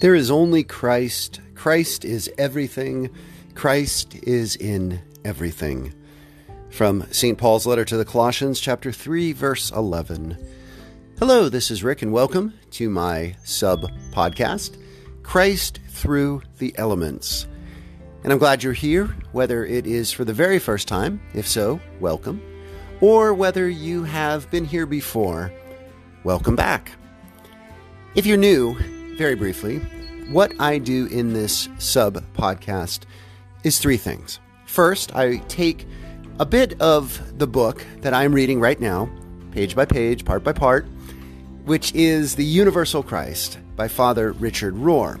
There is only Christ. Christ is everything. Christ is in everything. From St. Paul's letter to the Colossians, chapter 3, verse 11. Hello, this is Rick, and welcome to my sub podcast, Christ Through the Elements. And I'm glad you're here, whether it is for the very first time, if so, welcome, or whether you have been here before, welcome back. If you're new, very briefly, what I do in this sub podcast is three things. First, I take a bit of the book that I'm reading right now, page by page, part by part, which is The Universal Christ by Father Richard Rohr.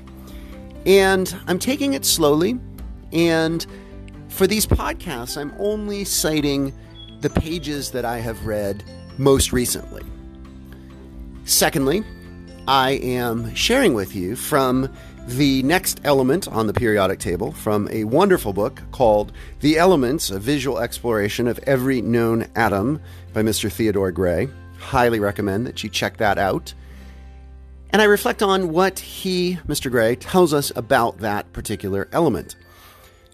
And I'm taking it slowly, and for these podcasts, I'm only citing the pages that I have read most recently. Secondly, I am sharing with you from the next element on the periodic table from a wonderful book called The Elements A Visual Exploration of Every Known Atom by Mr. Theodore Gray. Highly recommend that you check that out. And I reflect on what he, Mr. Gray, tells us about that particular element.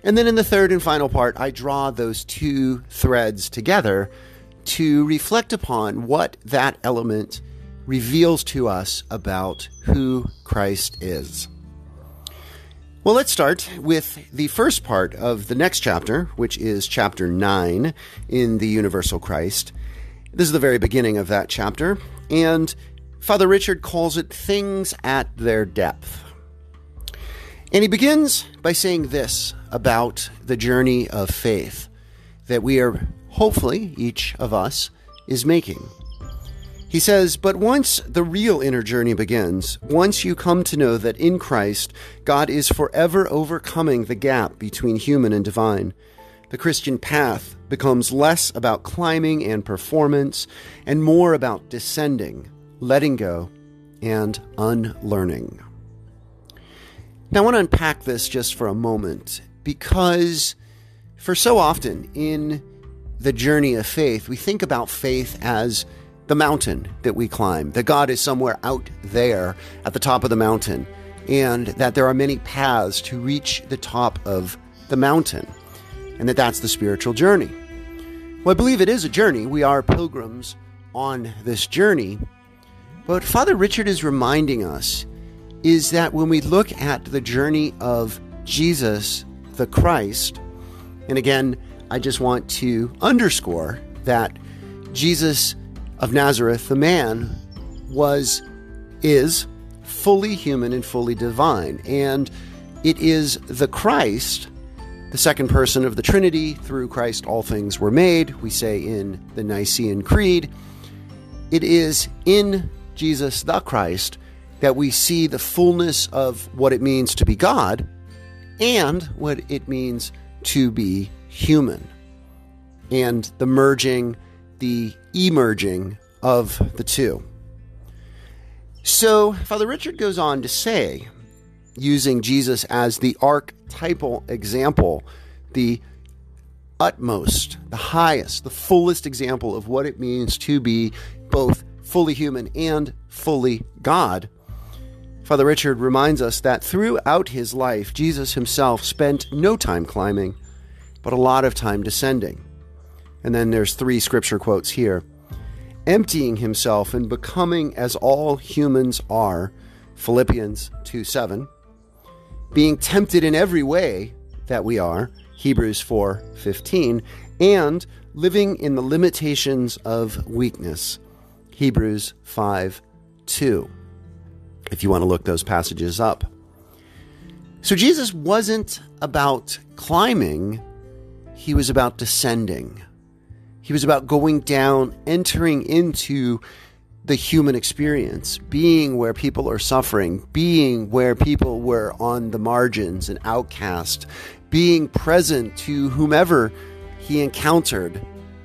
And then in the third and final part, I draw those two threads together to reflect upon what that element reveals to us about who Christ is. Well, let's start with the first part of the next chapter, which is chapter 9 in the Universal Christ. This is the very beginning of that chapter, and Father Richard calls it Things at Their Depth. And he begins by saying this about the journey of faith that we are, hopefully, each of us is making. He says, But once the real inner journey begins, once you come to know that in Christ, God is forever overcoming the gap between human and divine, the Christian path becomes less about climbing and performance and more about descending, letting go, and unlearning. Now, I want to unpack this just for a moment because for so often in the journey of faith, we think about faith as the mountain that we climb, that God is somewhere out there at the top of the mountain, and that there are many paths to reach the top of the mountain, and that that's the spiritual journey. Well, I believe it is a journey. We are pilgrims on this journey. But Father Richard is reminding us is that when we look at the journey of Jesus the Christ, and again, I just want to underscore that Jesus of Nazareth, the man, was, is fully human and fully divine. And it is the Christ, the second person of the Trinity, through Christ all things were made, we say in the Nicene Creed. It is in Jesus the Christ that we see the fullness of what it means to be God and what it means to be human. And the merging the emerging of the two. So, Father Richard goes on to say, using Jesus as the archetypal example, the utmost, the highest, the fullest example of what it means to be both fully human and fully God. Father Richard reminds us that throughout his life, Jesus himself spent no time climbing, but a lot of time descending. And then there's three scripture quotes here. Emptying himself and becoming as all humans are, Philippians 2 7. Being tempted in every way that we are, Hebrews 4 15. And living in the limitations of weakness, Hebrews 5 2. If you want to look those passages up. So Jesus wasn't about climbing, he was about descending. He was about going down, entering into the human experience, being where people are suffering, being where people were on the margins and outcast, being present to whomever he encountered,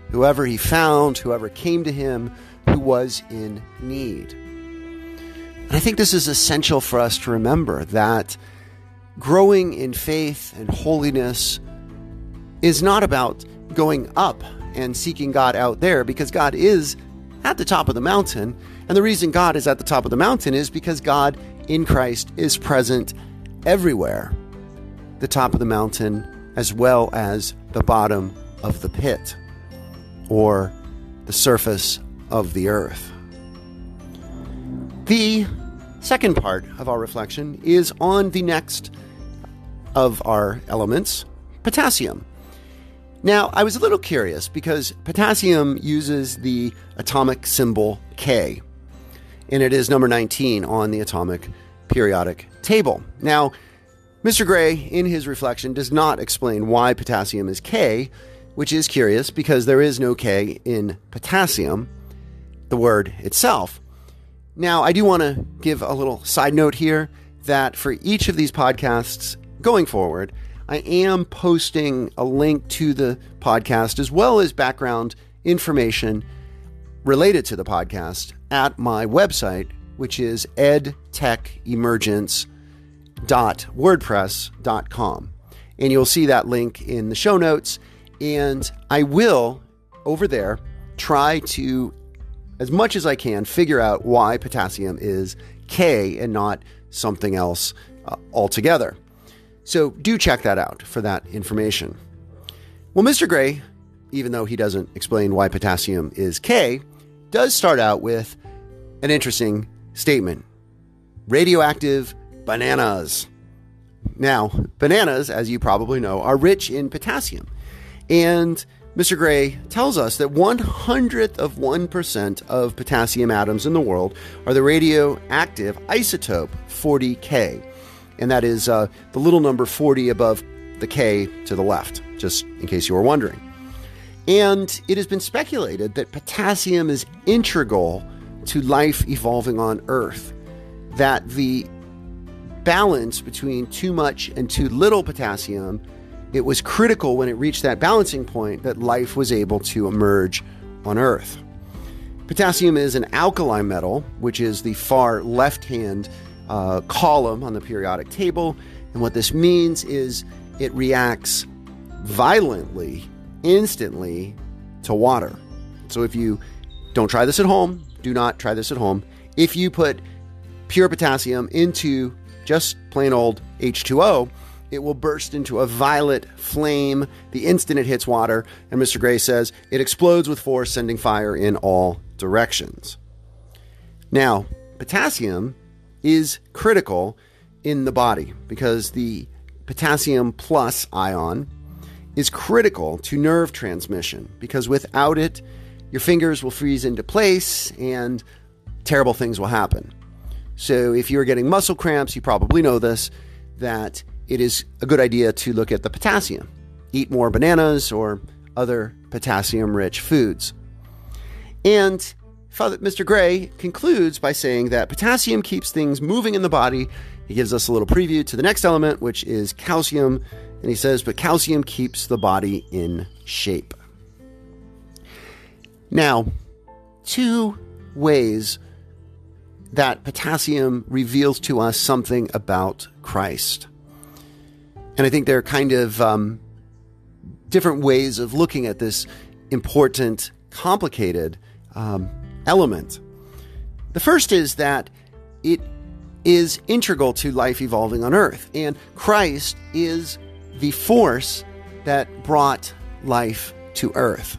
whoever he found, whoever came to him who was in need. And I think this is essential for us to remember that growing in faith and holiness is not about going up and seeking God out there because God is at the top of the mountain. And the reason God is at the top of the mountain is because God in Christ is present everywhere the top of the mountain as well as the bottom of the pit or the surface of the earth. The second part of our reflection is on the next of our elements, potassium. Now, I was a little curious because potassium uses the atomic symbol K, and it is number 19 on the atomic periodic table. Now, Mr. Gray, in his reflection, does not explain why potassium is K, which is curious because there is no K in potassium, the word itself. Now, I do want to give a little side note here that for each of these podcasts going forward, I am posting a link to the podcast as well as background information related to the podcast at my website, which is edtechemergence.wordpress.com. And you'll see that link in the show notes. And I will, over there, try to as much as I can, figure out why potassium is K and not something else uh, altogether. So do check that out for that information. Well, Mr. Gray, even though he doesn't explain why potassium is K, does start out with an interesting statement radioactive bananas. Now, bananas, as you probably know, are rich in potassium. And Mr. Gray tells us that one hundredth of 1% of potassium atoms in the world are the radioactive isotope 40K. And that is uh, the little number 40 above the K to the left, just in case you were wondering. And it has been speculated that potassium is integral to life evolving on Earth, that the balance between too much and too little potassium it was critical when it reached that balancing point that life was able to emerge on Earth. Potassium is an alkali metal, which is the far left hand uh, column on the periodic table. And what this means is it reacts violently, instantly to water. So if you don't try this at home, do not try this at home. If you put pure potassium into just plain old H2O, it will burst into a violet flame the instant it hits water, and Mr. Gray says it explodes with force, sending fire in all directions. Now, potassium is critical in the body because the potassium plus ion is critical to nerve transmission because without it, your fingers will freeze into place and terrible things will happen. So, if you're getting muscle cramps, you probably know this that it is a good idea to look at the potassium. Eat more bananas or other potassium rich foods. And Father, Mr. Gray concludes by saying that potassium keeps things moving in the body. He gives us a little preview to the next element, which is calcium. And he says, but calcium keeps the body in shape. Now, two ways that potassium reveals to us something about Christ. And I think there are kind of um, different ways of looking at this important, complicated um, element. The first is that it is integral to life evolving on earth, and Christ is the force that brought life to earth.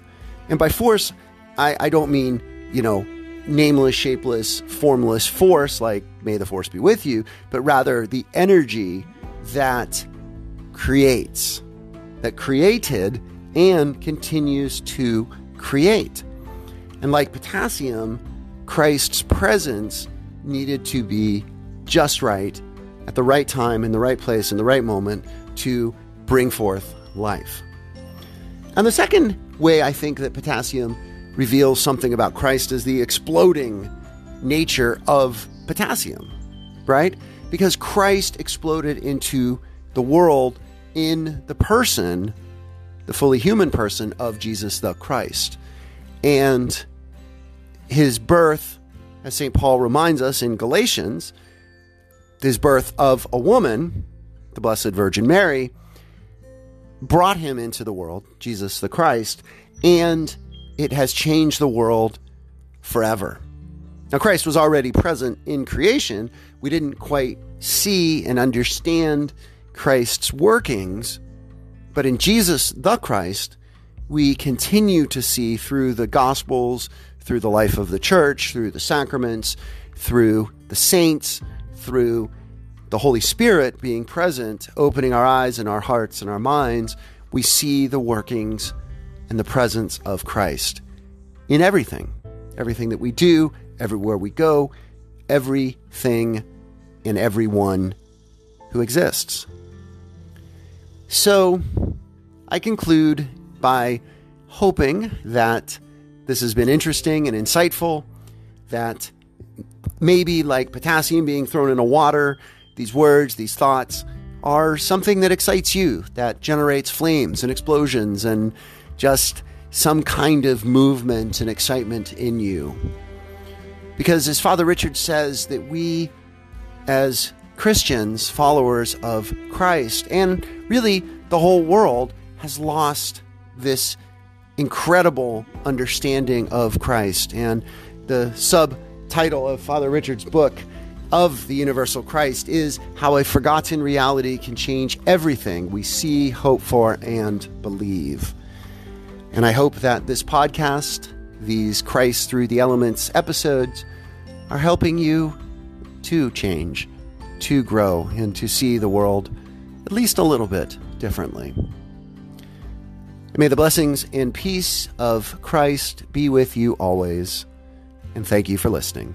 And by force, I, I don't mean, you know, nameless, shapeless, formless force like may the force be with you, but rather the energy that creates, that created and continues to create. And like potassium, Christ's presence needed to be just right at the right time, in the right place, in the right moment to bring forth life. And the second way I think that potassium reveals something about Christ is the exploding nature of potassium, right? Because Christ exploded into the world in the person, the fully human person of Jesus the Christ. And his birth, as St. Paul reminds us in Galatians, his birth of a woman, the Blessed Virgin Mary, brought him into the world, Jesus the Christ, and it has changed the world forever. Now, Christ was already present in creation. We didn't quite see and understand Christ's workings, but in Jesus, the Christ, we continue to see through the Gospels, through the life of the church, through the sacraments, through the saints, through the Holy Spirit being present, opening our eyes and our hearts and our minds, we see the workings and the presence of Christ in everything. Everything that we do, everywhere we go, everything and everyone who exists. So, I conclude by hoping that this has been interesting and insightful, that maybe like potassium being thrown in a water, these words, these thoughts are something that excites you, that generates flames and explosions and just some kind of movement and excitement in you. Because as Father Richard says, that we as Christians, followers of Christ, and really the whole world has lost this incredible understanding of Christ. And the subtitle of Father Richard's book of the universal Christ is how a forgotten reality can change everything we see, hope for, and believe. And I hope that this podcast, these Christ Through the Elements episodes, are helping you to change, to grow, and to see the world at least a little bit differently. May the blessings and peace of Christ be with you always, and thank you for listening.